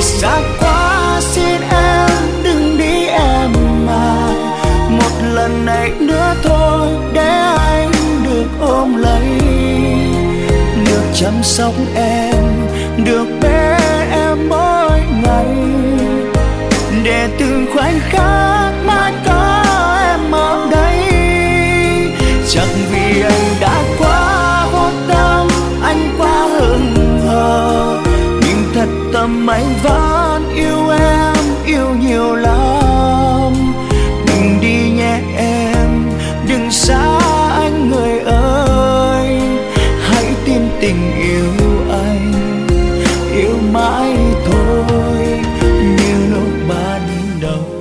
vì xa quá xin em đừng đi em mà. Một lần này nữa thôi để anh được ôm lấy. Được chăm sóc em, được bé em mỗi ngày. Để từng khoảnh khắc mãi có em ở đây. Chẳng vì anh tâm anh vẫn yêu em, yêu nhiều lắm. Đừng đi nhé em, đừng xa anh người ơi. Hãy tin tình yêu anh, yêu mãi thôi. Như lúc ban đầu.